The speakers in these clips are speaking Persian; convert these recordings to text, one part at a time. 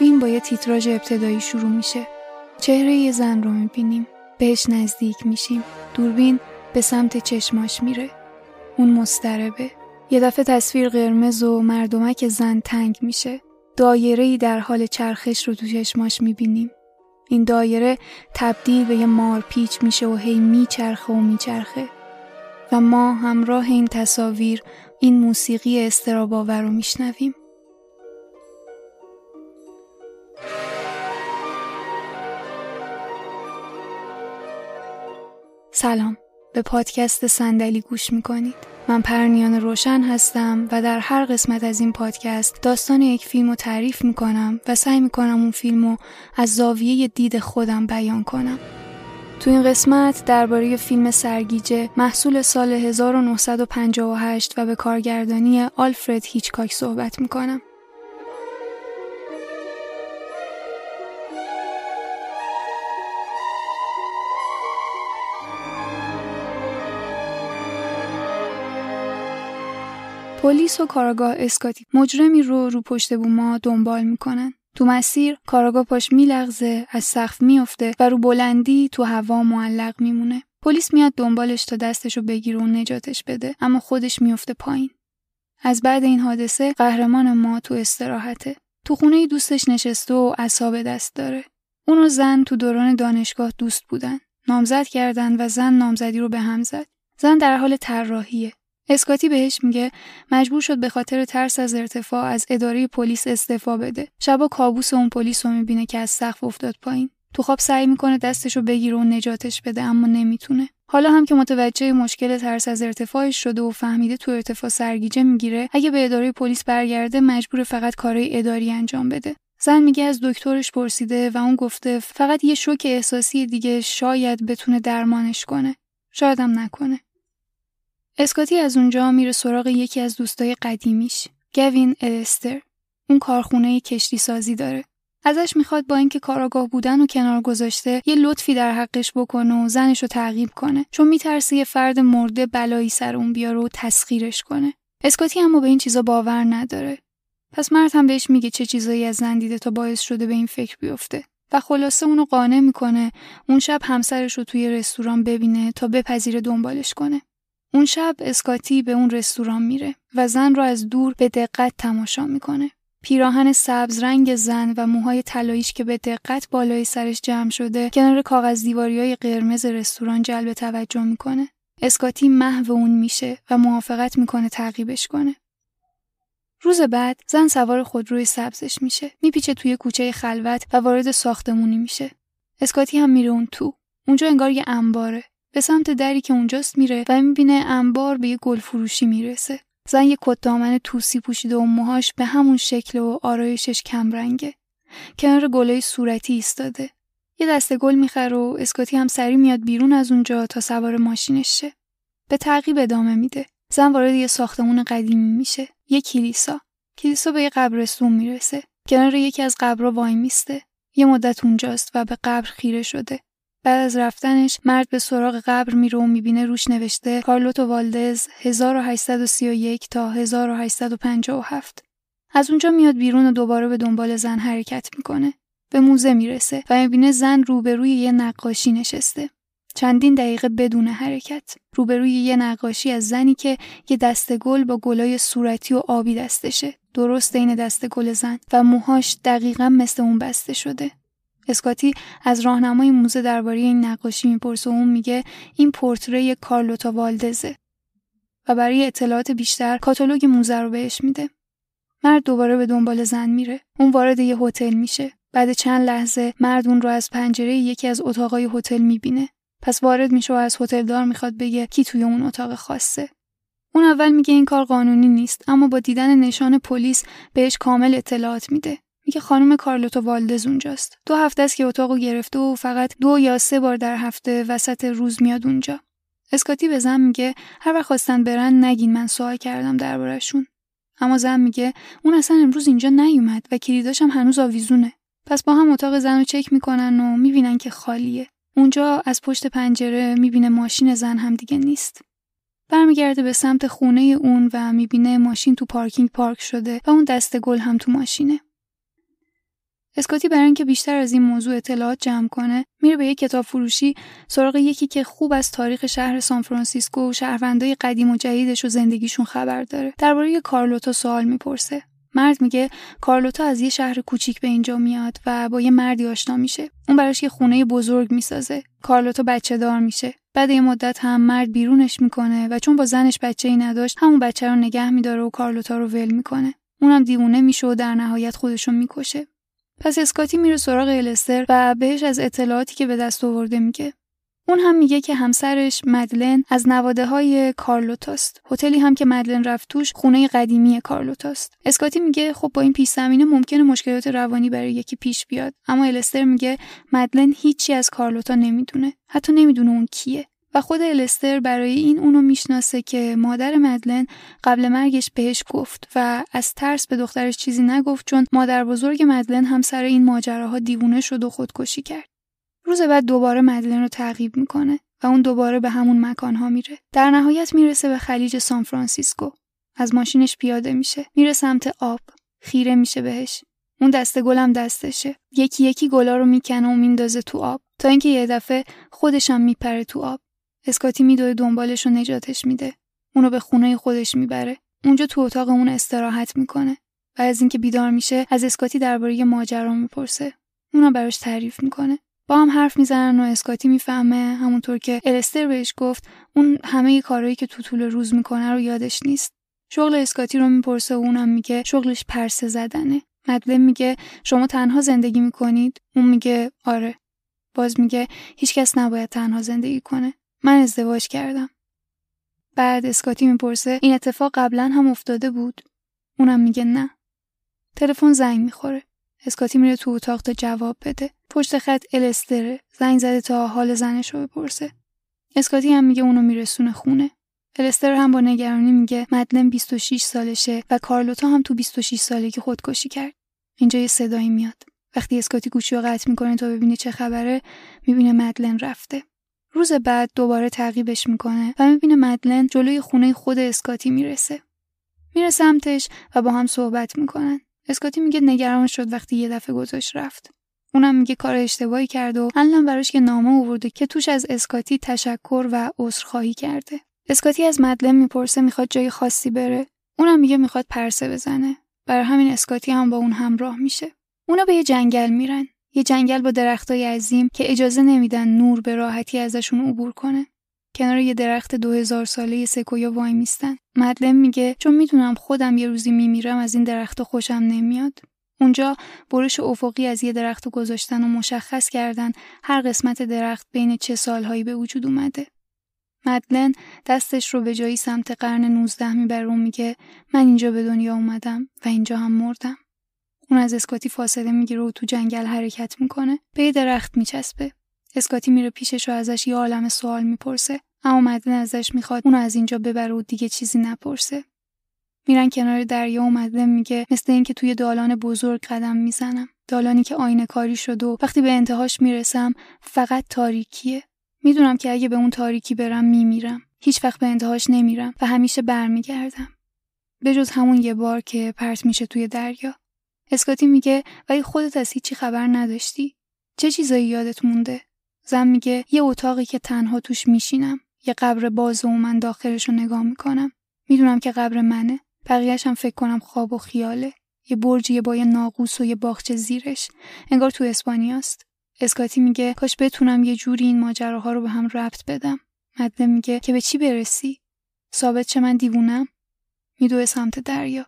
فیلم با یه تیتراژ ابتدایی شروع میشه. چهره یه زن رو می‌بینیم. بهش نزدیک میشیم. دوربین به سمت چشماش میره. اون مستربه. یه دفعه تصویر قرمز و مردمک زن تنگ میشه. دایره ای در حال چرخش رو تو چشماش می‌بینیم. این دایره تبدیل به یه مار پیچ میشه و هی میچرخه و میچرخه. و ما همراه این تصاویر این موسیقی استراباور رو میشنویم. سلام. به پادکست صندلی گوش می‌کنید. من پرنیان روشن هستم و در هر قسمت از این پادکست داستان یک فیلم رو تعریف می‌کنم و سعی می‌کنم اون فیلم رو از زاویه دید خودم بیان کنم. تو این قسمت درباره فیلم سرگیجه محصول سال 1958 و به کارگردانی آلفرد هیچکاک صحبت می‌کنم. پلیس و کاراگاه اسکاتی مجرمی رو رو پشت بوما دنبال می‌کنن. تو مسیر کاراگاه پاش میلغزه از سقف میافته و رو بلندی تو هوا معلق میمونه. پلیس میاد دنبالش تا دستشو بگیره و نجاتش بده اما خودش میافته پایین. از بعد این حادثه قهرمان ما تو استراحته. تو خونه دوستش نشسته و اصاب دست داره. اون و زن تو دوران دانشگاه دوست بودن. نامزد کردن و زن نامزدی رو به هم زد. زن در حال طراحیه. اسکاتی بهش میگه مجبور شد به خاطر ترس از ارتفاع از اداره پلیس استعفا بده. شبا کابوس اون پلیس رو می‌بینه که از سقف افتاد پایین. تو خواب سعی می‌کنه دستشو بگیره و نجاتش بده اما نمی‌تونه. حالا هم که متوجه مشکل ترس از ارتفاعش شده و فهمیده تو ارتفاع سرگیجه می‌گیره اگه به اداره پلیس برگرده مجبور فقط کارهای اداری انجام بده. زن میگه از دکترش پرسیده و اون گفته فقط یه شوک احساسی دیگه شاید بتونه درمانش کنه. شایدم نکنه. اسکاتی از اونجا میره سراغ یکی از دوستای قدیمیش گوین الستر. اون کارخونه کشتی سازی داره. ازش می‌خواد با اینکه کاراگاه بودن و کنار گذاشته یه لطفی در حقش بکنه و زنش رو تعقیب کنه. چون میترسه یه فرد مرده بلایی سر اون بیاره و تسخیرش کنه. اسکاتی اما به این چیزا باور نداره. پس مرد هم بهش میگه چه چیزایی از زن دیده تا باعث شده به این فکر بیفته. و خلاصه اونو قانع می‌کنه اون شب همسرش رو توی رستوران ببینه تا بپذیره دنبالش کنه. اون شب اسکاتی به اون رستوران میره و زن رو از دور به دقت تماشا می‌کنه. پیراهن سبز رنگ زن و موهای طلاییش که به دقت بالای سرش جمع شده کنار کاغذ دیواری های قرمز رستوران جلب توجه می‌کنه. اسکاتی محو اون میشه و موافقت می‌کنه تعقیبش کنه. روز بعد زن سوار خودروی سبزش میشه. میپیچه توی کوچه خلوت و وارد ساختمونی میشه. اسکاتی هم میره اون تو. اونجا انگار یه انباره. به سمت دری که اونجاست میره و می‌بینه انبار به یه گل فروشی می‌رسه. زن یه کت دامن توسی پوشیده و موهاش به همون شکل و آرایشش کمرنگه. کنار گلای صورتی ایستاده. یه دسته گل می‌خره و اسکاتی هم سری میاد بیرون از اونجا تا سوار ماشینش شه. به تعقیب ادامه میده. زن وارد یه ساختمون قدیمی میشه. یه کلیسا. کلیسا به یه قبرستون می‌رسه. کنار یکی از قبرها وای میسته. یه مدت اونجاست و به قبر خیره شده. بعد از رفتنش مرد به سراغ قبر میره و می‌بینه روش نوشته کارلوتو والدز 1831 تا 1857 از اونجا میاد بیرون و دوباره به دنبال زن حرکت می‌کنه. به موزه می‌رسه و می‌بینه زن روبروی یه نقاشی نشسته. چندین دقیقه بدون حرکت روبروی یه نقاشی از زنی که یه دسته گل با گلای صورتی و آبی دستشه. درست این دسته گل زن و موهاش دقیقا مثل اون بسته شده. اسکاتی از راهنمای موزه درباره این نقاشی می‌پرسه و اون میگه این پورتری کارلوتا والدزه و برای اطلاعات بیشتر کاتالوگ موزه رو بهش میده. مرد دوباره به دنبال زن میره. اون وارد یه هتل میشه. بعد چند لحظه مرد اون رو از پنجره یکی از اتاقای هتل می‌بینه. پس وارد میشه و از هتلدار می‌خواد بگه کی توی اون اتاق خاصه. اون اول میگه این کار قانونی نیست اما با دیدن نشان پلیس بهش کامل اطلاعات میده. میگه خانم کارلوتا والدز اونجاست. دو هفته است که اتاقو گرفته و فقط دو یا سه بار در هفته وسط روز میاد اونجا. اسکاتی به زن میگه هر وقت خواستن برن نگین من سوال کردم دربارهشون. اما زن میگه اون اصلا امروز اینجا نیومد و کلیداش هنوز آویزونه. پس با هم اتاق زن رو چک می‌کنن و می‌بینن که خالیه. اونجا از پشت پنجره می‌بینه ماشین زن هم دیگه نیست. برمیگرده به سمت خونه اون و می‌بینه ماشین تو پارکینگ پارک شده و اون دست گل هم تو ماشینه. اسکاتی برای اینکه بیشتر از این موضوع اطلاعات جمع کنه میره به یک کتاب فروشی سراغ یکی که خوب از تاریخ شهر سانفرانسیسکو و شهروندای قدیم و جدیدش و زندگیشون خبر داره. درباره کارلوتا سوال می‌پرسه. مرد میگه کارلوتا از یه شهر کوچیک به اینجا میاد و با یه مردی آشنا میشه. اون براش یه خونه بزرگ می‌سازه. کارلوتا بچه دار میشه. بعد یه مدت هم مرد بیرونش می‌کنه و چون با زنش بچه ای نداشت همون بچه رو نگه میداره و کارلوتا رو ول می‌کنه. اونم دیوونه میشه و در نهایت خودشون می‌کشه. پس اسکاتی میره سراغ الستر و بهش از اطلاعاتی که به دست آورده میگه اون هم میگه که همسرش مدلن از نواده های کارلوتاست. هتلی هم که مدلن رفت توش خونه قدیمی کارلوتاست. اسکاتی میگه خب با این پیش زمینه ممکنه مشکلات روانی برای یکی پیش بیاد. اما الستر میگه مدلن هیچی از کارلوتا نمی‌دونه. حتی نمی‌دونه اون کیه. و خود الستر برای این اونو می‌شناسه که مادر مدلن قبل مرگش بهش گفت و از ترس به دخترش چیزی نگفت چون مادر بزرگ مدلن هم سر این ماجراها دیوونه شد و خودکشی کرد. روز بعد دوباره مدلن رو تعقیب می‌کنه و اون دوباره به همون مکانها میره. در نهایت می‌رسه به خلیج سان فرانسیسکو. از ماشینش پیاده میشه. میره سمت آب. خیره میشه بهش. اون دسته گلم دستشه. یکی یکی گلا رو می‌کنه و میندازه تو آب تا اینکه یه دفعه خودشم میپره تو آب. اسکاتی میدوه دنبالش و نجاتش میده. اونو به خونه خودش می‌بره. اونجا تو اتاق اون استراحت می‌کنه. و از اینکه بیدار میشه از اسکاتی درباره ماجرا می‌پرسه. اونو براش تعریف می‌کنه. با هم حرف می‌زنن و اسکاتی می‌فهمه همونطور که الستر بهش گفت اون همه کارهایی که تو طول روز می‌کنه رو یادش نیست شغل اسکاتی رو می‌پرسه و اونم میگه شغلش پرسه زدنه مدلن میگه شما تنها زندگی می‌کنید اون میگه آره باز میگه هیچکس نباید تنها زندگی کنه من ازدواج کردم. بعد اسکاتی می‌پرسه این اتفاق قبلا هم افتاده بود؟ اونم میگه نه. تلفن زنگ می‌خوره. اسکاتی میره تو اتاق تا جواب بده. پشت خط الستره زنگ زده تا حال زنش رو بپرسه. اسکاتی هم میگه اونو میرسونه خونه. الستر هم با نگرانی میگه مدلن 26 سالشه و کارلوتا هم تو 26 سالگی خودکشی کرد. اینجا یه صدایی میاد. وقتی اسکاتی گوشی رو قطع می‌کنه تا ببینه چه خبره می‌بینه مدلن رفته. روز بعد دوباره تعقیبش می‌کنه و می‌بینه مدلن جلوی خونه خود اسکاتی می‌رسه. میره سمتش و با هم صحبت می‌کنن. اسکاتی میگه نگران شد وقتی یه دفعه گذاشت رفت. اونم میگه کار اشتباهی کرده و الان براش که نامه آورده که توش از اسکاتی تشکر و عذرخواهی کرده. اسکاتی از مدلن می‌پرسه می‌خواد جای خاصی بره. اونم میگه می‌خواد پرسه بزنه. برای همین اسکاتی هم با اون همراه میشه. اونا به یه جنگل میرن. یه جنگل با درختای عظیم که اجازه نمیدن نور به راحتی ازشون عبور کنه کنار یه درخت دو هزار ساله سکویا وای میستن مدلن میگه چون می‌دونم خودم یه روزی میمیرم از این درخت خوشم نمیاد اونجا برش افقی از یه درخت گذاشتن و مشخص کردن هر قسمت درخت بین چه سالهایی به وجود اومده. مدلن دستش رو به جایی سمت قرن 19 می‌بره و میگه من اینجا به دنیا اومدم و اینجا هم مردم. اون از اسکاتی فاصله می‌گیره و تو جنگل حرکت می‌کنه. به یه درخت میچسبه. اسکاتی میره پیشش و ازش یه عالم سوال می‌پرسه. اما مدلن ازش می‌خواد اونو از اینجا ببره و دیگه چیزی نپرسه. میرن کنار دریا اومده میگه مثل اینکه توی دالان بزرگ قدم می‌زنم دالانی که آینه کاری شد و وقتی به انتهاش می‌رسم فقط تاریکیه می‌دونم که اگه به اون تاریکی برم میمیرم هیچ وقت به انتهاش نمیرم و همیشه برمیگردم به جز همون یه بار که پرت میشه توی دریا اسکاتی میگه ولی خودت از هیچی خبر نداشتی. چه چیزایی یادت مونده؟ زن میگه یه اتاقی که تنها توش میشینم. یه قبر باز و من داخلش رو نگاه می‌کنم. می‌دونم که قبر منه. بقیهش هم فکر کنم خواب و خیاله. یه برجیه با یه ناقوس و یه باغچه زیرش. انگار تو اسپانیاست. اسکاتی میگه کاش بتونم یه جوری این ماجراها رو به هم ربط بدم. مدله میگه که به چی برسی؟ ثابت چه من دیوونم. میدوه سمت دریا.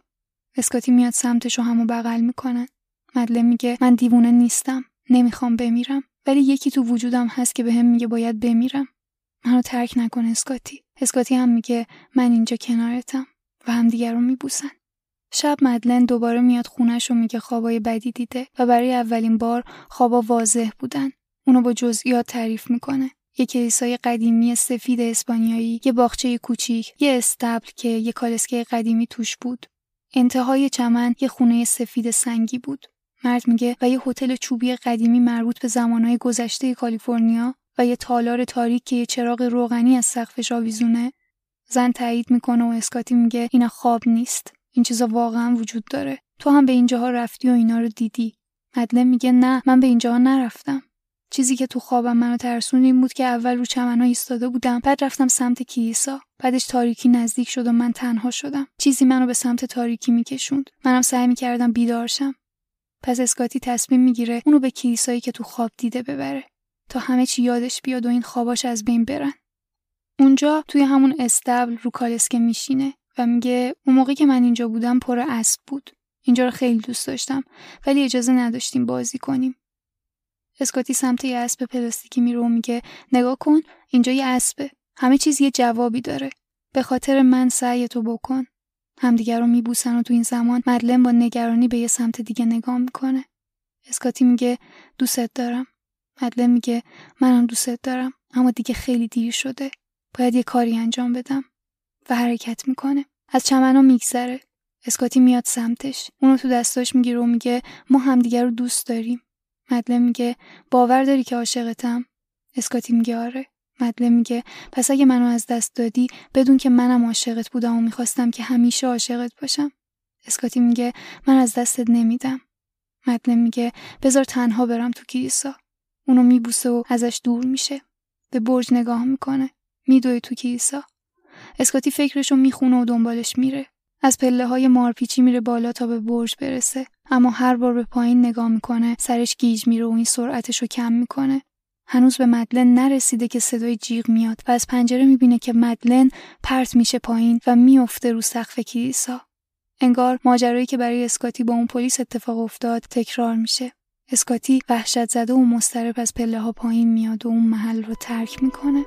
اسکاتی میاد سمتش و همو بغل می‌کنن مدله میگه من دیوونه نیستم نمی‌خوام بمیرم ولی یکی تو وجودم هست که به هم میگه باید بمیرم منو ترک نکن اسکاتی اسکاتی هم میگه من اینجا کنارتم و همدیگر رو میبوسن. شب مدلن دوباره میاد خونش و میگه خوابای بدی دیده و برای اولین بار خوابا واضح بودن. اونو با جزئیات تعریف می‌کنه. یه کلیسای قدیمی سفید اسپانیایی، یه باغچه کوچیک، یه استبل که یه کالسکه قدیمی توش بود. انتهای چمن یه خونه سفید سنگی بود. مرد میگه و یه هتل چوبی قدیمی مربوط به زمانهای گذشته کالیفرنیا و یه تالار تاریک که یه چراغ روغنی از سقفش آویزونه. زن تایید می‌کنه و اسکاتی میگه اینا خواب نیست. این چیزا واقعا وجود داره. تو هم به اینجاها رفتی و اینا رو دیدی. مدلن میگه نه من به اینجا نرفتم. چیزی که تو خوابم منو ترسون این بود که اول رو چمنا ایستاده بودم بعد رفتم سمت کلیسا. بعدش تاریکی نزدیک شد و من تنها شدم. چیزی منو به سمت تاریکی میکشوند. منم سعی می‌کردم بیدارشم پس اسکاتی تصمیم می‌گیره اونو به کلیسایی که تو خواب دیده ببره تا همه چی یادش بیاد و این خواباش از بین برن. اونجا توی همون استبل رو کالسکه میشینه و میگه اون موقعی که من اینجا بودم پر اسب بود. اینجا رو خیلی دوست داشتم ولی اجازه نداشتیم بازی کنیم. اسکاتی سمت یه اسب پلاستیکی میره و میگه نگاه کن اینجا یه اسبه. همه چیز یه جوابی داره. به خاطر من سعی تو بکن. همدیگر رو میبوسن و تو این زمان مدلن با نگرانی به یه سمت دیگه نگاه می‌کنه. اسکاتی میگه دوستت دارم. مدلن میگه منم دوستت دارم اما دیگه خیلی دیر شده. باید یه کاری انجام بدم. و حرکت می‌کنه. از چمنا میگذره. اسکاتی میاد سمتش. اونو تو دستاش می‌گیره و میگه ما همدیگه رو دوست داریم. مدلن میگه باور داری که عاشقتم؟ اسکاتی میگه آره. مدلن میگه پس اگه منو از دست دادی بدون که منم عاشقت بودم و می‌خواستم که همیشه عاشقت باشم. اسکاتی میگه من از دستت نمیدم. مدلن میگه بذار تنها برم تو کلیسا. اونو میبوسه و ازش دور میشه. به برج نگاه می‌کنه. میدوی تو کلیسا. اسکاتی فکرشو می‌خونه و دنبالش میره. از پله های مارپیچی میره بالا تا به برج برسه. اما هر بار به پایین نگاه می‌کنه سرش گیج میره و این سرعتش رو کم می‌کنه. هنوز به مدلن نرسیده که صدای جیغ میاد و از پنجره می‌بینه که مدلن پرت میشه پایین و میافته رو سقف کلیسا. انگار ماجرایی که برای اسکاتی با اون پلیس اتفاق افتاد تکرار میشه. اسکاتی وحشت زده و مضطرب از پله ها پایین میاد و اون محل رو ترک می‌کنه.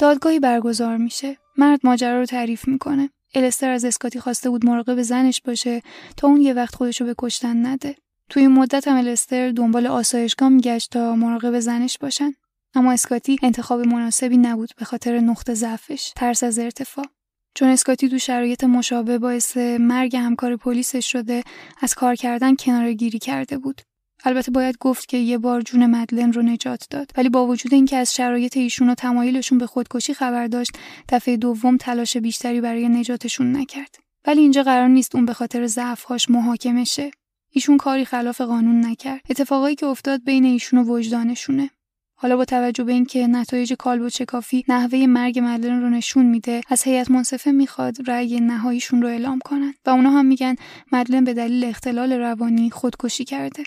دادگاهی برگزار میشه. مرد ماجرا رو تعریف می‌کنه. الستر از اسکاتی خواسته بود مراقب زنش باشه تا اون یه وقت خودشو به کشتن نده. توی این مدت هم الستر دنبال آسایشگاه میگشت تا مراقب زنش باشن. اما اسکاتی انتخاب مناسبی نبود به خاطر نقطه ضعفش، ترس از ارتفاع. چون اسکاتی تو شرایط مشابه باعث مرگ همکار پلیسش شده از کار کردن کنار گیری کرده بود. البته باید گفت که یه بار جون مدلن رو نجات داد. ولی با وجود اینکه از شرایط ایشون و تمایلشون به خودکشی خبر داشت دفعه دوم تلاش بیشتری برای نجاتشون نکرد. ولی اینجا قرار نیست اون به خاطر ضعفهاش محاکمه شه. ایشون کاری خلاف قانون نکرد. اتفاقایی که افتاد بین ایشون و وجدانشونه. حالا با توجه به اینکه نتایج کالبد چکافی نحوه مرگ مدلن رو نشون میده از هیئت منصفه می‌خواد رأی نهاییشون رو اعلام کنن. و اونا هم میگن مدلن به دلیل اختلال روانی خودکشی کرده.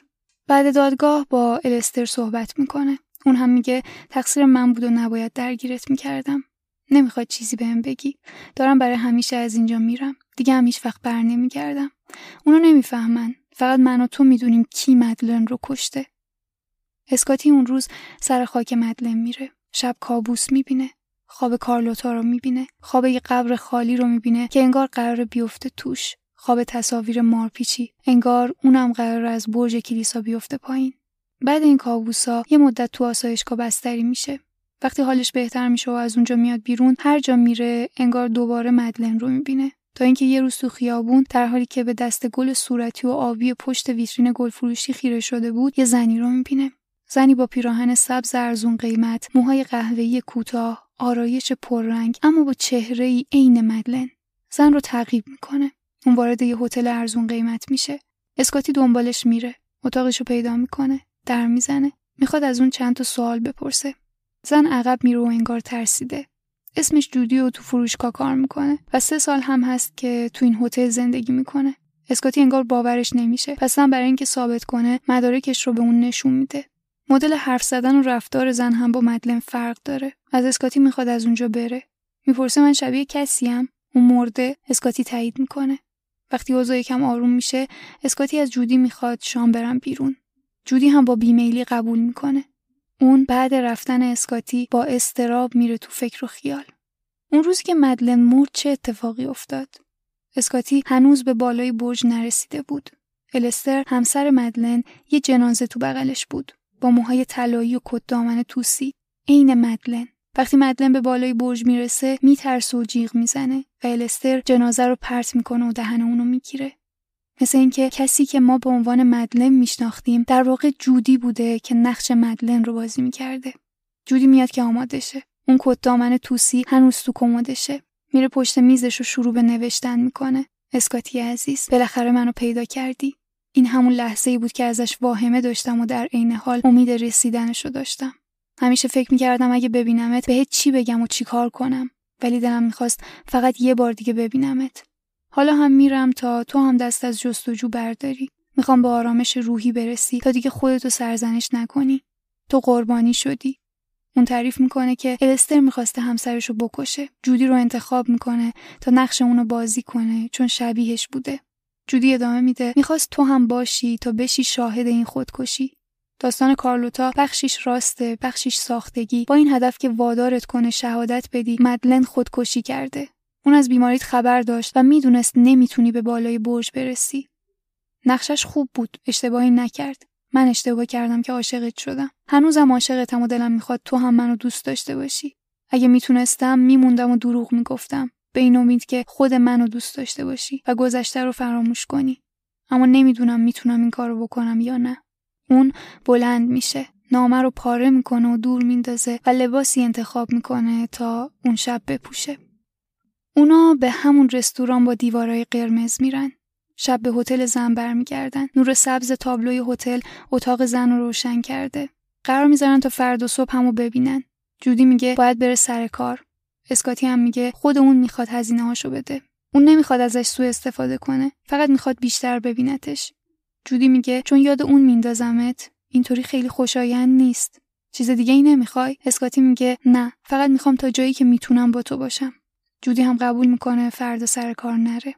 بعد دادگاه با الستر صحبت می‌کنه. اون هم میگه تقصیر من بود و نباید درگیرت می‌کردم. نمی‌خواد چیزی بهم بگی. دارم برای همیشه از اینجا میرم. دیگه هم هیچ وقت بر نمیگردم. اونو نمی‌فهمن. فقط من و تو می‌دونیم کی مدلن رو کشته. اسکاتی اون روز سر خاک مدلن میره. شب کابوس می‌بینه. خواب کارلوتا رو می‌بینه. خواب یه قبر خالی رو می‌بینه که انگار قرار بیفته توش. خواب تصاویر مارپیچی. انگار اونم قرار از برج کلیسا بیفته پایین. بعد این کابوسا یه مدت تو آسایشگاه بستری میشه. وقتی حالش بهتر میشه و از اونجا میاد بیرون هر جا میره انگار دوباره مدلن رو می‌بینه. تا اینکه یه روز تو خیابون در حالی که به دست گل صورتی و آبی پشت ویترین گل فروشی خیره شده بود یه زنی رو می‌بینه. زنی با پیراهن سبز ارزون قیمت موهای قهوه‌ای کوتاه آرایش پررنگ اما با چهره ای عین مدلن. زن رو تعقیب می‌کنه. اون وارد یه هتل ارزون قیمت میشه. اسکاتی دنبالش میره. اتاقش رو پیدا می‌کنه. در می‌زنه. می‌خواد از اون چند تا سوال بپرسه. زن عقب میره و انگار ترسیده. اسمش جودی و تو فروشگاه کار می‌کنه. و سه سال هم هست که تو این هتل زندگی می‌کنه. اسکاتی انگار باورش نمیشه. پس زن برای اینکه ثابت کنه مدارکش رو به اون نشون میده. مدل حرف زدن و رفتار زن هم با مدلن فرق داره. از اسکاتی می‌خواد از اونجا بره. می‌پرسه من شبیه کسیم؟ اون مرده. اسکاتی تایید می‌کنه. وقتی اوضاع یکم آروم میشه اسکاتی از جودی می‌خواد شام برم بیرون جودی هم با بیمیلی قبول می‌کنه اون بعد رفتن اسکاتی با استراب میره تو فکر و خیال. اون روز که مدلن مرد چه اتفاقی افتاد؟ اسکاتی هنوز به بالای برج نرسیده بود. الستر همسر مدلن یه جنازه تو بغلش بود با موهای طلایی و کت دامن توسی عین مدلن وقتی مدلن به بالای برج می‌رسه میترسه و جیغ می‌زنه و الستر جنازه رو پرت می‌کنه و دهن اونو می‌گیره. مثل اینکه کسی که ما به عنوان مدلن میشناختیم در واقع جودی بوده که نقش مدلن رو بازی می‌کرده. جودی میاد که آماده شه. اون کت دامن توسی هنوز تو کمدشه میره پشت میزش رو شروع به نوشتن می‌کنه. اسکاتی عزیز بالاخره منو پیدا کردی. این همون لحظه ای بود که ازش واهمه داشتم و در عین حال امید رسیدنش رو داشتم. همیشه فکر می‌کردم اگه ببینمت بهت چی بگم و چی کار کنم ولی دلم می‌خواست فقط یه بار دیگه ببینمت. حالا هم میرم تا تو هم دست از جستجو برداری. می‌خوام به آرامش روحی برسی تا دیگه خودتو سرزنش نکنی. تو قربانی شدی. اون تعریف می‌کنه که الستر می‌خواسته همسرش رو بکشه. جودی رو انتخاب می‌کنه تا نقش اونو بازی کنه چون شبیهش بوده. جودی ادامه میده. می‌خواست تو هم باشی تا بشی شاهد این خودکشی. داستان کارلوتا بخشیش راسته بخشیش ساختگی. با این هدف که وادارت کنه شهادت بدی مدلن خودکشی کرده. اون از بیماریت خبر داشت و می‌دونست نمی‌تونی به بالای برج برسی. نقشش خوب بود اشتباهی نکرد. من اشتباه کردم که عاشقت شدم. هنوزم عاشقتم و دلم می‌خواد تو هم منو دوست داشته باشی. اگه می‌تونستم میموندم و دروغ می‌گفتم. به این امید که خود منو دوست داشته باشی و گذشته رو فراموش کنی. اما نمی‌دونم می‌تونم این کارو بکنم یا نه. اون بلند میشه. نامه رو پاره می‌کنه و دور میندازه و لباسی انتخاب می‌کنه تا اون شب بپوشه. اونا به همون رستوران با دیوارای قرمز میرن. شب به هتل زن برمیگردن. نور سبز تابلوی هتل اتاق زن رو روشن کرده. قرار می‌ذارن تا فردا صبح همو ببینن. جودی میگه باید بره سر کار. اسکاتی هم میگه خود اون می‌خواد هزینه هاشو بده. اون نمی‌خواد ازش سوء استفاده کنه. فقط می‌خواد بیشتر ببینتش. جودی میگه چون یاد اون میندازمت اینطوری خیلی خوشایند نیست. چیز دیگه ای نمی‌خوای؟ اسکاتی میگه نه فقط می‌خوام تا جایی که می‌تونم با تو باشم. جودی هم قبول می‌کنه فردا سر کار نره.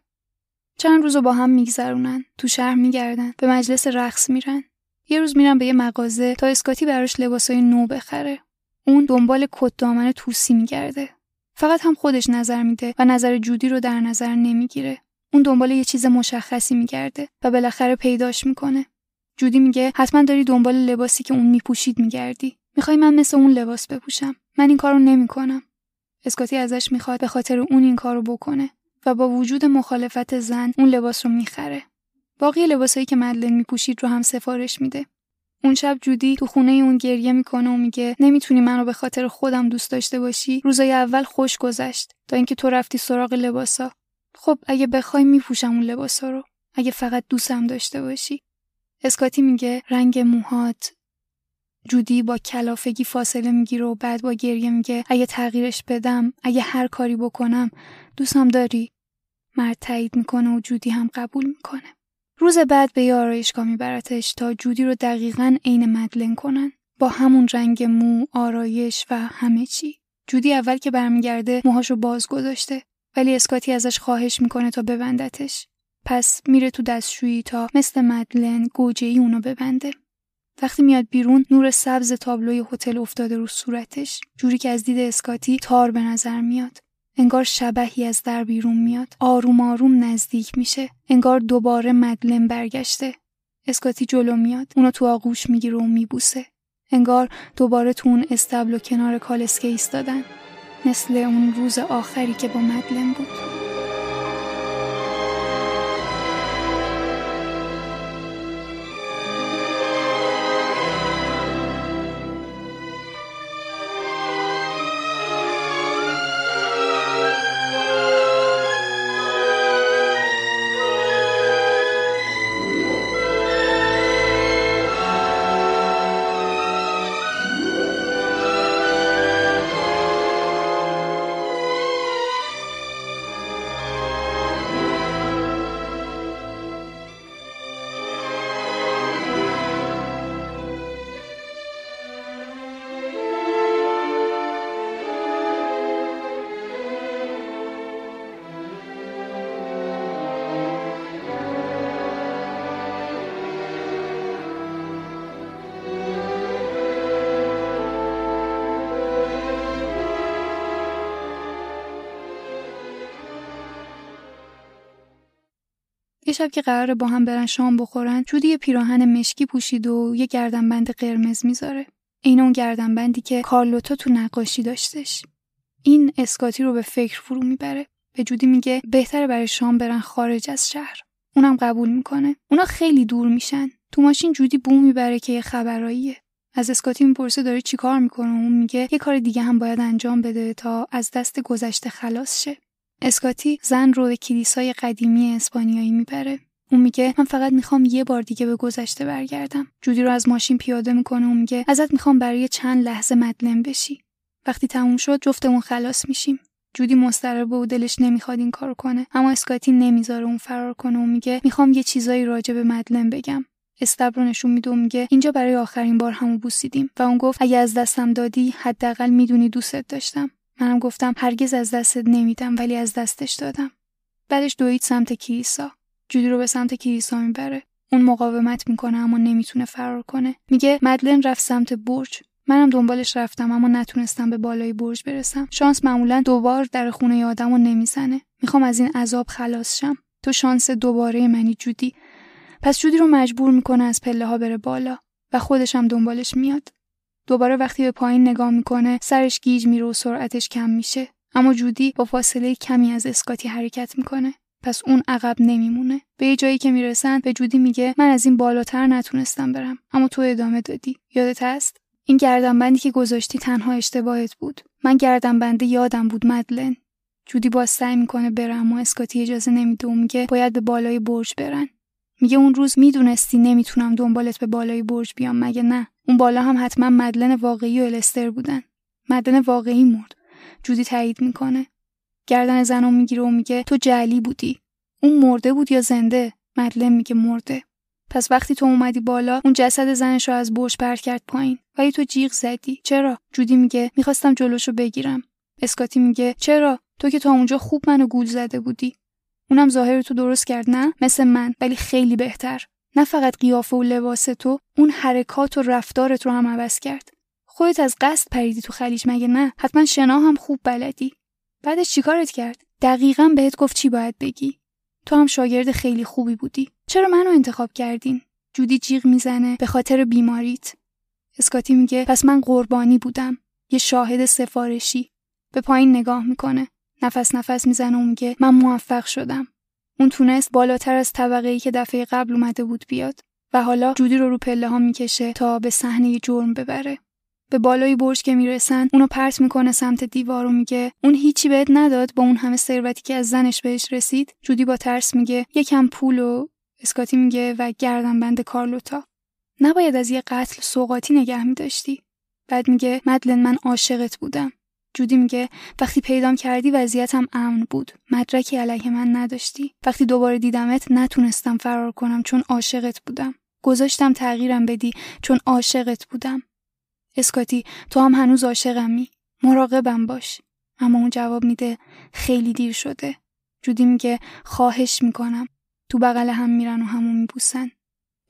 چند روز با هم میگذرونن تو شهر میگردن به مجلس رقص میرن. یه روز میرن به یه مغازه تا اسکاتی براش لباسای نو بخره. اون دنبال کت دامن توسی میگرده. فقط هم خودش نظر میده و نظر جودی رو در نظر نمی‌گیره. اون دنبال یه چیز مشخصی میگرده و بالاخره پیداش می‌کنه. جودی میگه حتما داری دنبال لباسی که اون میپوشید میگردی. می‌خوای من مثل اون لباس بپوشم. من این کارو نمی‌کنم. اسکاتی ازش می‌خواد به خاطر اون این کارو بکنه و با وجود مخالفت زن اون لباس رو می‌خره. باقی لباسایی که مدلن میپوشید رو هم سفارش میده. اون شب جودی تو خونه اون گریه می‌کنه و میگه نمی‌تونی منو به خاطر خودم دوست داشته باشی؟ روزای اول خوش گذشت تا اینکه تو رفتی سراغ لباسا. خب اگه بخوای میپوشم اون لباسا رو. اگه فقط دوستم داشته باشی. اسکاتی میگه رنگ موهات جودی با کلافگی فاصله می‌گیره و بعد با گریه میگه اگه تغییرش بدم اگه هر کاری بکنم دوستم داری؟ مرد تایید می‌کنه و جودی هم قبول می‌کنه. روز بعد به یه آرایشگاه میبرتش تا جودی رو دقیقا عین مدلن کنن. با همون رنگ مو آرایش و همه چی. جودی اول که برمیگرده موهاشو باز گذاشته. ولی اسکاتی ازش خواهش می‌کنه تا ببندتش. پس میره تو دستشویی تا مثل مدلن گوجه ای اونو ببنده. وقتی میاد بیرون نور سبز تابلوی هتل افتاده رو صورتش. جوری که از دید اسکاتی تار به نظر میاد. انگار شبهی از در بیرون میاد. آروم آروم نزدیک میشه. انگار دوباره مدلن برگشته. اسکاتی جلو میاد. اونو تو آغوش می‌گیره و میبوسه. انگار دوباره تو اون استبل و کنار کالسکه ایستادن مثل اون روز آخری که با مدلن بود. شب که قراره با هم برن شام بخورن جودی یه پیراهن مشکی پوشید و یه گردنبند قرمز می‌ذاره. این اون گردنبندی که کارلوتا تو نقاشی داشتش. این اسکاتی رو به فکر فرو می‌بره. به جودی میگه بهتره برای شام برن خارج از شهر. اونم قبول می‌کنه. اونا خیلی دور میشن. تو ماشین جودی بوم می‌بره که یه خبراییه. از اسکاتی می‌پرسه داره چیکار می‌کنه؟ اون میگه یه کار دیگه هم باید انجام بده تا از دست گذشته خلاص شه. اسکاتی زن رو به کلیسای قدیمی اسپانیایی می‌بره. اون میگه من فقط می‌خوام یه بار دیگه به گذشته برگردم. جودی رو از ماشین پیاده می‌کنه و میگه ازت می‌خوام برای چند لحظه مدلن بشی. وقتی تموم شد جفتمون خلاص میشیم. جودی مضطرب و دلش نمی‌خواد این کارو کنه اما اسکاتی نمی‌ذاره اون فرار کنه و میگه می‌خوام یه چیزایی راجع به مدلن بگم. استبر رو نشون میده و میگه اینجا برای آخرین بار همو بوسیدیم. و اون گفت اگه از دستم دادی حداقل می‌دونی دوستت داشتم. منم گفتم هرگز از دستت نمیدم ولی از دستش دادم. بعدش دوید سمت کلیسا. جودی رو به سمت کلیسا می‌بره. اون مقاومت می‌کنه اما نمی‌تونه فرار کنه. میگه مدلن رفت سمت برج. منم دنبالش رفتم اما نتونستم به بالای برج برسم. شانس معمولا دوبار در خونه آدم رو نمی‌زنه. می‌خوام از این عذاب خلاص شم. تو شانس دوباره منی جودی. پس جودی رو مجبور می‌کنه از پله ها بره بالا و خودش هم دنبالش میاد. دوباره وقتی به پایین نگاه می‌کنه سرش گیج میره و سرعتش کم میشه. اما جودی با فاصله کمی از اسکاتی حرکت می‌کنه. پس اون عقب نمیمونه. به یه جایی که می‌رسن به جودی میگه من از این بالاتر نتونستم برم. اما تو ادامه دادی. یادت هست؟ این گردنبندی که گذاشتی تنها اشتباهت بود. من گردنبنده یادم بود مدلن. جودی باز سعی می‌کنه بره اما اسکاتی اجازه نمیده و میگه باید به بالای برج برن. میگه اون روز می‌دونستی نمی‌تونم دنبالت به بالای برج بیام مگه نه؟ اون بالا هم حتما مدلن واقعی و الستر بودن. مدلن واقعی مرد. جودی تایید می‌کنه. گردن زنو می‌گیره و میگه تو جعلی بودی. اون مرده بود یا زنده؟ مدلن میگه مرده. پس وقتی تو اومدی بالا اون جسد زنش رو از برج پرت کرد پایین. ولی تو جیغ زدی. چرا؟ جودی میگه می‌خواستم جلوشو بگیرم. اسکاتی میگه چرا؟ تو که تا اونجا خوب منو گول زده بودی. اونم ظاهر تو درست کرد نه؟ مثل من ولی خیلی بهتر. نه فقط قیافه و لباس تو اون حرکات و رفتارت رو هم عوض کرد. خودت از قصد پریدی تو خلیج مگه نه؟ حتما شنا هم خوب بلدی. بعدش چیکارت کرد؟ دقیقا بهت گفت چی باید بگی. تو هم شاگرد خیلی خوبی بودی. چرا منو انتخاب کردین؟ جودی جیغ می‌زنه به خاطر بیماریت. اسکاتی میگه پس من قربانی بودم. یه شاهد سفارشی. به پایین نگاه می‌کنه. نفس نفس می‌زنه و میگه من موفق شدم. اون تونست بالاتر از طبقه ای که دفعه قبل اومده بود بیاد و حالا جودی رو رو پله ها می‌کشه تا به صحنه جرم ببره. به بالای برج که می‌رسن اونو پرت می‌کنه سمت دیوار و میگه اون هیچی بهت نداد؟ با اون همه ثروتی که از زنش بهش رسید جودی با ترس میگه یکم پول و اسکاتی میگه و گردن بند کارلوتا. نباید از یه قتل سوقاتی نگه میداشتی. بعد میگه مدلن من عاشقت بودم. جودی میگه وقتی پیدام کردی وضعیتم امن بود مدرکی علیه من نداشتی. وقتی دوباره دیدمت نتونستم فرار کنم چون عاشقت بودم. گذاشتم تغییرم بدی چون عاشقت بودم. اسکاتی تو هم هنوز عاشقمی. مراقبم باش. اما اون جواب میده خیلی دیر شده. جودی میگه خواهش می‌کنم. تو بغل هم میرن و همون میبوسن.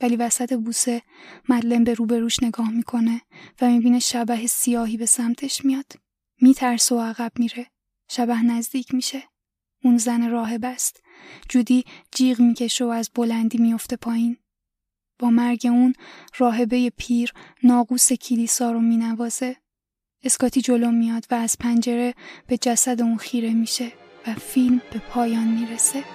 ولی وسط بوسه مدلن به روبروش نگاه می‌کنه و می‌بینه شبه سیاهی به سمتش میاد. میترسه و عقب میره. شبه نزدیک میشه. اون زن راهب است. جودی جیغ می‌کشه و از بلندی میفته پایین. با مرگ اون راهبه پیر ناقوس کلیسا رو مینوازه. اسکاتی جلو میاد و از پنجره به جسد اون خیره میشه و فیلم به پایان می‌رسه.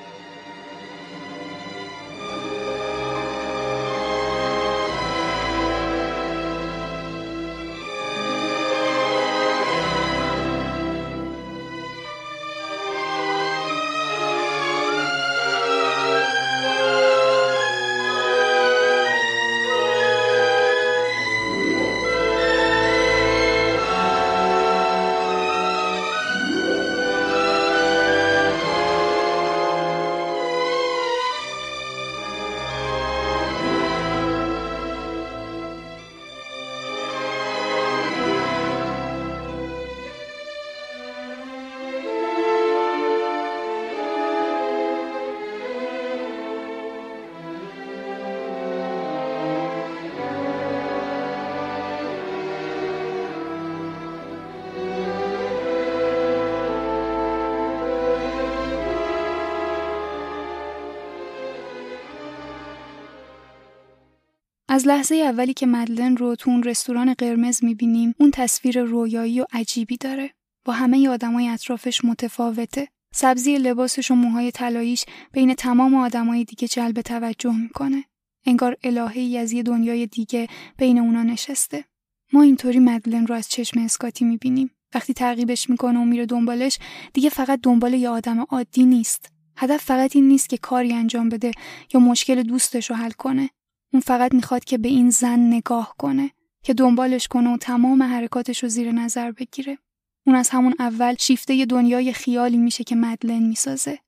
از لحظه اولی که مدلن رو تو اون رستوران قرمز می‌بینیم اون تصویر رویایی و عجیبی داره. با همه آدمای اطرافش متفاوته. سبزی لباسش و موهای طلاییش بین تمام آدمای دیگه جلب توجه می‌کنه. انگار الهه‌ای از یه دنیای دیگه بین اونا نشسته. ما اینطوری مدلن رو از چشم اسکاتی می‌بینیم. وقتی تعقیبش می‌کنه و میره دنبالش دیگه فقط دنبال یه آدم عادی نیست. هدف فقط این نیست که کاری انجام بده یا مشکل دوستش رو حل کنه. اون فقط می‌خواد که به این زن نگاه کنه که دنبالش کنه و تمام حرکاتش رو زیر نظر بگیره. اون از همون اول شیفته دنیای خیالی میشه که مدلن می‌سازه.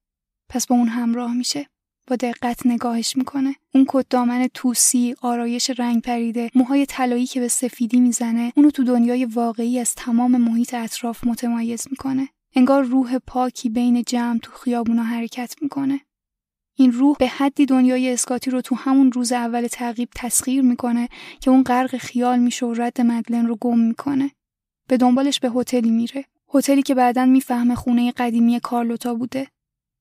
پس با اون همراه میشه. با دقت نگاهش می‌کنه. اون کت دامن توسی آرایش رنگ پریده موهای طلایی که به سفیدی می‌زنه اونو تو دنیای واقعی از تمام محیط اطراف متمایز می‌کنه. انگار روح پاکی بین جمع تو خیابونا حرکت می‌کنه. این روح به حدی دنیای اسکاتی رو تو همون روز اول تعقیب تسخیر می‌کنه که اون غرق خیال میشه و رد مدلن رو گم می‌کنه. به دنبالش به هتلی میره. هتلی که بعدا می‌فهمه خونه قدیمی کارلوتا بوده.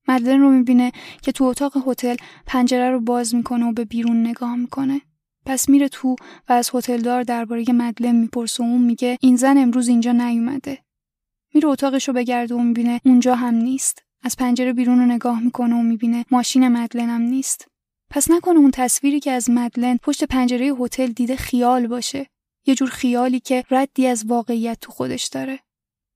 مدلن رو می‌بینه که تو اتاق هتل پنجره رو باز می‌کنه و به بیرون نگاه می‌کنه. پس میره تو و از هتلدار درباره مدلن می‌پرسه و اون میگه این زن امروز اینجا نیومده. میره اتاقش رو بگرده و می‌بینه اونجا هم نیست. از پنجره بیرون رو نگاه می‌کنه و می‌بینه ماشین مدلن هم نیست. پس نکنه اون تصویری که از مدلن پشت پنجره هتل دیده خیال باشه. یه جور خیالی که ردی از واقعیت تو خودش داره.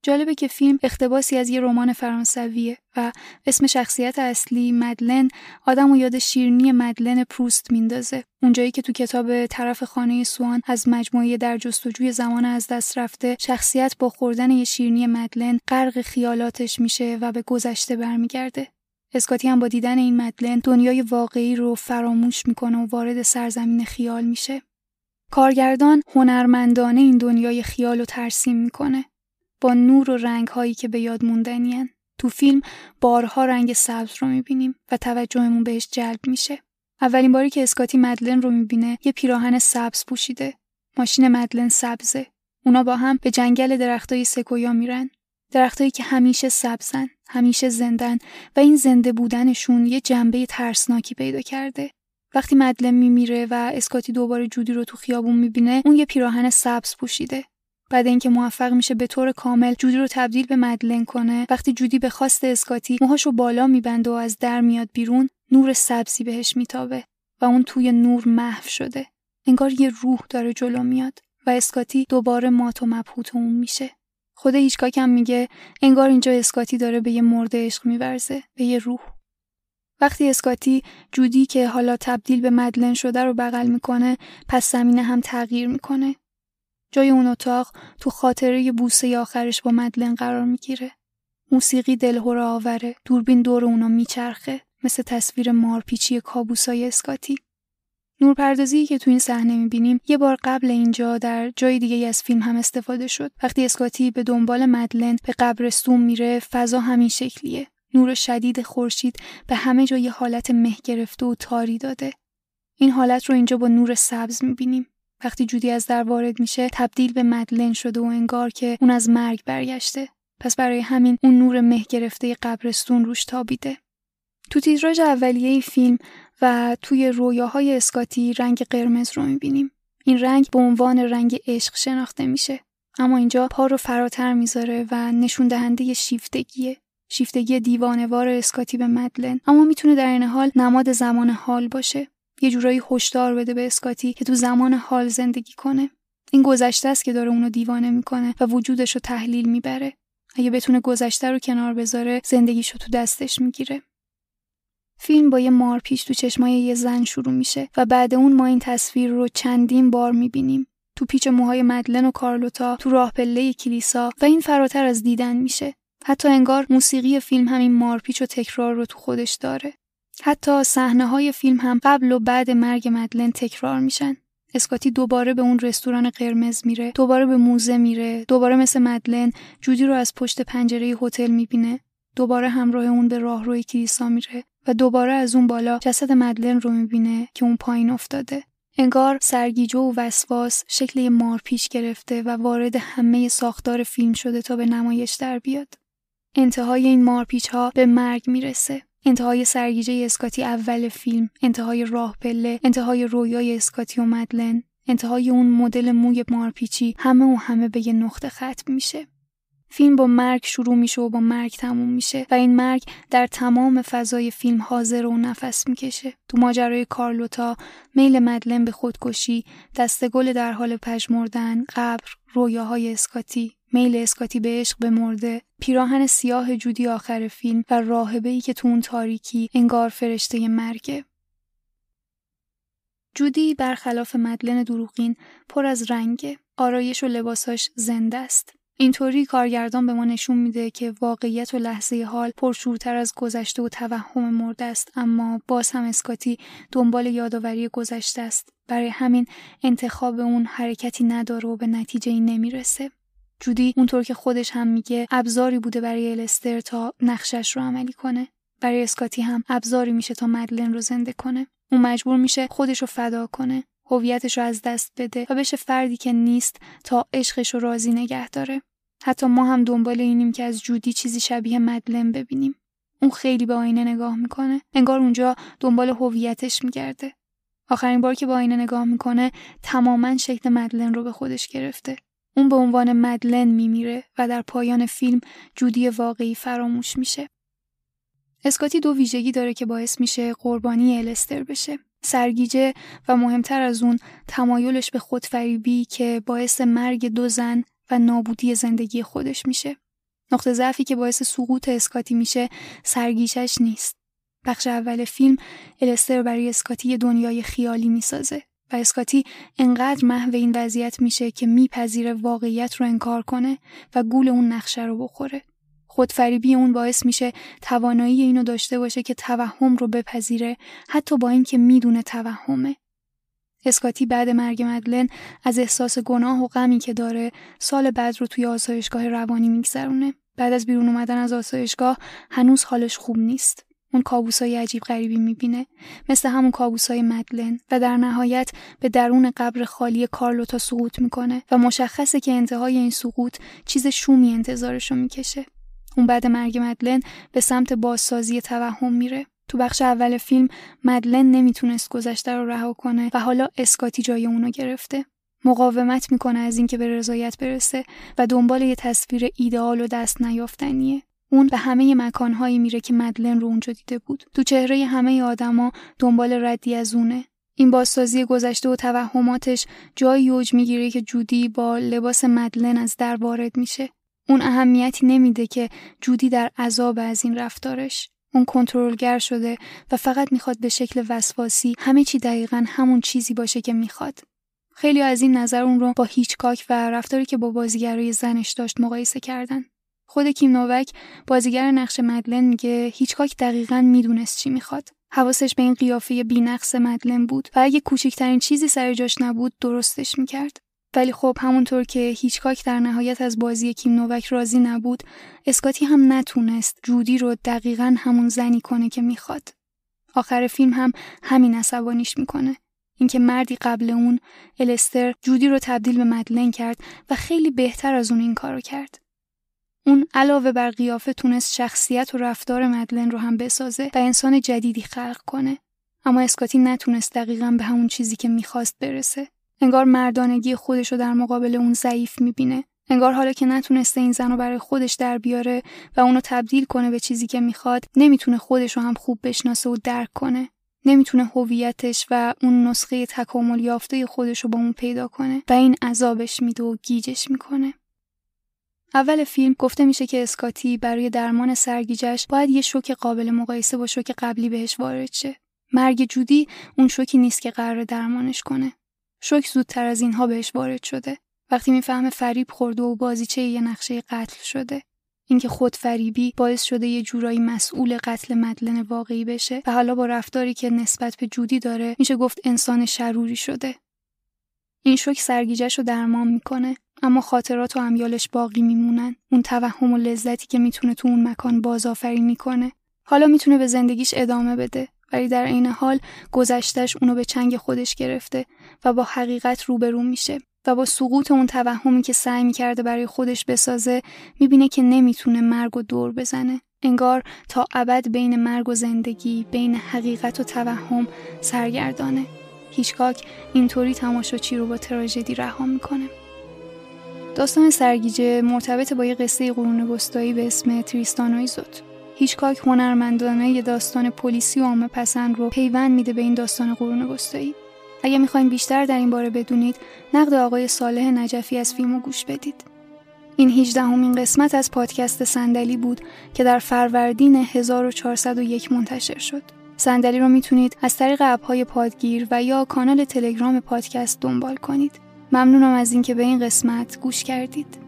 جالبه که فیلم اختباسی از یه رمان فرانسویه و اسم شخصیت اصلی مدلن آدم و یاد شیرنی مدلن پروست میندازه. اونجایی که تو کتاب طرف خانه سوان از مجموعه در جستجوی زمان از دست رفته شخصیت با خوردن یه شیرنی مدلن غرق خیالاتش میشه و به گذشته برمیگرده. اسکاتی هم با دیدن این مدلن دنیای واقعی رو فراموش می‌کنه و وارد سرزمین خیال میشه. کارگردان هنرمندانه این دنیای خیال رو ترسیم می‌کنه. با نور و رنگ هایی که به یاد موندنیان تو فیلم بارها رنگ سبز رو می‌بینیم و توجهمون بهش جلب میشه. اولین باری که اسکاتی مدلن رو می‌بینه یه پیراهن سبز پوشیده. ماشین مدلن سبزه. اونا با هم به جنگل درختای سکویا میرن. درختایی که همیشه سبزن همیشه زندن و این زنده بودنشون یه جنبه ترسناکی پیدا کرده. وقتی مدلن میمیره و اسکاتی دوباره جودی رو تو خیابون می‌بینه اون یه پیراهن سبز پوشیده. بعد اینکه موفق میشه به طور کامل جودی رو تبدیل به مدلن کنه وقتی جودی به خواست اسکاتی موهاشو بالا میبنده و از در میاد بیرون نور سبزی بهش میتابه و اون توی نور محو شده. انگار یه روح داره جلو میاد و اسکاتی دوباره مات و مبهوت اون میشه. خود هیچکاک هم میگه انگار اینجا اسکاتی داره به یه مرده عشق میورزه به یه روح. وقتی اسکاتی جودی که حالا تبدیل به مدلن شده رو بغل می‌کنه پس زمینه هم تغییر می‌کنه. جای اون اتاق تو خاطره بوسه آخرش با مدلن قرار می‌گیره. موسیقی دلهور آوره. دوربین دور اونا میچرخه. مثل تصویر مارپیچی کابوسای اسکاتی. نورپردازی که تو این صحنه می‌بینیم یه بار قبل اینجا در جای دیگه از فیلم هم استفاده شد. وقتی اسکاتی به دنبال مدلن به قبرستون میره فضا همین شکلیه. نور شدید خورشید به همه جای حالت مه گرفته و تاری داده. این حالت رو اینجا با نور سبز می‌بینیم. وقتی جودی از در وارد میشه تبدیل به مدلن شده و انگار که اون از مرگ برگشته. پس برای همین اون نور مه گرفته قبرستون روش تابیده. تو تیتراژ اولیه فیلم و توی رویاهای اسکاتی رنگ قرمز رو می‌بینیم. این رنگ به عنوان رنگ عشق شناخته میشه. اما اینجا پا رو فراتر می‌ذاره و نشون دهنده شیفتگیه. شیفتگی دیوانوار اسکاتی به مدلن. اما می‌تونه در این حال نماد زمان حال باشه. یه جورایی هشدار بده به اسکاتی که تو زمان حال زندگی کنه. این گذشته است که داره اونو دیوانه می‌کنه و وجودش رو تحلیل می‌بره. اگه بتونه گذشته رو کنار بذاره زندگیش رو تو دستش می‌گیره. فیلم با یه مارپیچ تو چشمای یه زن شروع میشه و بعد اون ما این تصویر رو چندین بار می‌بینیم. تو پیچ موهای مدلن و کارلوتا تو راه پله کلیسا و این فراتر از دیدن میشه. حتی انگار موسیقی فیلم همین مارپیچ و تکرار رو تو خودش داره. حتی صحنه های فیلم هم قبل و بعد مرگ مدلن تکرار میشن. اسکاتی دوباره به اون رستوران قرمز میره، دوباره به موزه میره، دوباره مثل مدلن جودی رو از پشت پنجره هتل می‌بینه، دوباره همراه اون به راهروی کلیسا میره و دوباره از اون بالا جسد مدلن رو می‌بینه که اون پایین افتاده. انگار سرگیجه و وسواس شکل مار پیش گرفته و وارد همه ساختار فیلم شده تا به نمایش در بیاد. انتهای این مارپیچ ها به مرگ می‌رسه. انتهای سرگیجه اسکاتی اول فیلم انتهای راه پله انتهای رویای اسکاتی و مدلن انتهای اون مدل موی مارپیچی همه و همه به یه نقطه ختم میشه. فیلم با مرگ شروع میشه و با مرگ تموم میشه و این مرگ در تمام فضای فیلم حاضر و نفس می‌کشه. تو ماجرای کارلوتا میل مدلن به خودکشی دستگل در حال پژمردن قبر رویاهای اسکاتی میل اسکاتی به عشق به مرده پیراهن سیاه جودی آخر فیلم و راهبه ای که تو اون تاریکی انگار فرشته مرگه. جودی برخلاف مدلن دروغین پر از رنگه. آرایش و لباساش زنده است. اینطوری کارگردان به ما نشون میده که واقعیت و لحظه حال پرشورتر از گذشته و توهم مرده است. اما باز هم اسکاتی دنبال یادآوری گذشته است. برای همین انتخاب اون حرکتی نداره و به نتیجه این نمی‌رسه. جودی اونطور که خودش هم میگه ابزاری بوده برای الستر تا نقشش رو عملی کنه. برای اسکاتی هم ابزاری میشه تا مدلن رو زنده کنه. اون مجبور میشه خودش رو فدا کنه هویتش رو از دست بده و بشه فردی که نیست تا عشقش رو راضی نگه داره. حتی ما هم دنبال اینیم که از جودی چیزی شبیه مدلن ببینیم. اون خیلی به آینه نگاه می‌کنه انگار اونجا دنبال هویتش میگرده. آخرین بار که با آینه نگاه می‌کنه تماما شکل مدلن رو به خودش گرفته. اون به عنوان مدلن میمیره و در پایان فیلم جودی واقعی فراموش میشه اسکاتی دو ویژگی داره که باعث میشه قربانی الستر بشه سرگیجه و مهمتر از اون تمایلش به خودفریبی که باعث مرگ دو زن و نابودی زندگی خودش میشه. نقطه ضعفی که باعث سقوط اسکاتی میشه سرگیشش نیست. بخش اول فیلم الستر برای اسکاتی دنیای خیالی می‌سازه و اسکاتی انقدر محو این وضعیت میشه که میپذیره واقعیت رو انکار کنه و گول اون نقشه رو بخوره. خودفریبی اون باعث میشه توانایی اینو داشته باشه که توهم رو بپذیره حتی با اینکه می‌دونه توهمه. اسکاتی بعد مرگ مدلن از احساس گناه و غمی که داره سال بعد رو توی آسایشگاه روانی میگذرونه. بعد از بیرون اومدن از آسایشگاه هنوز حالش خوب نیست. اون کابوسای عجیب غریبی می‌بینه مثل همون کابوسای مدلن و در نهایت به درون قبر خالی کارلوتا سقوط می‌کنه و مشخصه که انتهای این سقوط چیز شومی انتظارشو می‌کشه اون بعد مرگ مدلن به سمت بازسازی توهم میره. تو بخش اول فیلم مدلن نمی‌تونست گذشته رو رها کنه و حالا اسکاتی جای اونو گرفته. مقاومت می‌کنه از اینکه به رضایت برسه و دنبال یه تصویر ایدئال و دست نیافتنیه. اون به همه مکانهایی میره که مدلن رو اونجا دیده بود. تو چهره همه آدما دنبال ردی از اونه. این بازسازی گذشته و توهماتش جایی اوج می‌گیره که جودی با لباس مدلن از در وارد میشه. اون اهمیتی نمیده که جودی در عذاب از این رفتارش اون کنترلگر شده و فقط می‌خواد به شکل وسواسی همه چی دقیقا همون چیزی باشه که می‌خواد خیلی از این نظر اون رو با هیچکاک و رفتاری که با بازیگرای زنش داشت مقایسه کردن خود کیم نووک بازیگر نقش مدلن میگه هیچکاک دقیقا می‌دونست چی می‌خواد. حواسش به این قیافه بینقص مدلن بود و اگه کوچکترین چیزی سر جاش نبود درستش می‌کرد. ولی خب همونطور که هیچکاک در نهایت از بازی کیم نووک راضی نبود اسکاتی هم نتونست جودی رو دقیقا همون زنی کنه که می‌خواد. آخر فیلم هم همین عصبانیش می‌کنه. اینکه مردی قبل اون الستر جودی رو تبدیل به مدلن کرد و خیلی بهتر از اون این کارو کرد. اون علاوه بر قیافه تونست شخصیت و رفتار مدلن رو هم بسازه و انسان جدیدی خلق کنه. اما اسکاتی نتونست دقیقا به همون چیزی که می‌خواست برسه. انگار مردانگی خودش رو در مقابل اون ضعیف می‌بینه. انگار حالا که نتونسته این زن رو برای خودش در بیاره و اونو تبدیل کنه به چیزی که می‌خواد نمی‌تونه خودش رو هم خوب بشناسه و درک کنه. نمی‌تونه هویتش و اون نسخه تکامل یافته خودش رو با اون پیدا کنه و این عذابش میده و گیجش می‌کنه. اول فیلم گفته میشه که اسکاتی برای درمان سرگیجش باید یه شوک قابل مقایسه با شوک قبلی بهش وارد شه. مرگ جودی اون شوکی نیست که قرار درمانش کنه. شوک زودتر از اینها بهش وارد شده. وقتی می‌فهمه فریب خورده و بازیچه یه نقشه قتل شده. اینکه خود فریبی باعث شده یه جورایی مسئول قتل مدلن واقعی بشه و حالا با رفتاری که نسبت به جودی داره میشه گفت انسان شروری شده. این شوک سرگیجش رو درمان می‌کنه. اما خاطرات و امیالش باقی میمونن. اون توهم و لذتی که می‌تونه تو اون مکان بازآفرینی می‌کنه. حالا می‌تونه به زندگیش ادامه بده. ولی در عین حال گذشتش اونو به چنگ خودش گرفته و با حقیقت روبرو میشه و با سقوط اون توهمی که سعی می‌کرده برای خودش بسازه می‌بینه که نمی‌تونه مرگ و دور بزنه. انگار تا ابد بین مرگ و زندگی بین حقیقت و توهم سرگردانه. هیچکاک اینطوری تماشاچی رو با تراژدی رها می‌کنه. داستان سرگیجه مرتبط با یه قصه قرون وسطایی به اسم تریستان ایزوت هیچکاک هنرمندانه یه داستان پلیسی و عامه پسند رو پیوند میده به این داستان قرون وسطایی اگه می‌خواین بیشتر در این باره بدونید نقد آقای صالح نجفی از فیلم رو گوش بدید این 18 همین قسمت از پادکست صندلی بود که در فروردین 1401 منتشر شد. صندلی رو می‌تونید از طریق اپهای پادگیر و یا کانال تلگرام پادکست دنبال کنید. ممنونم از اینکه به این قسمت گوش کردید.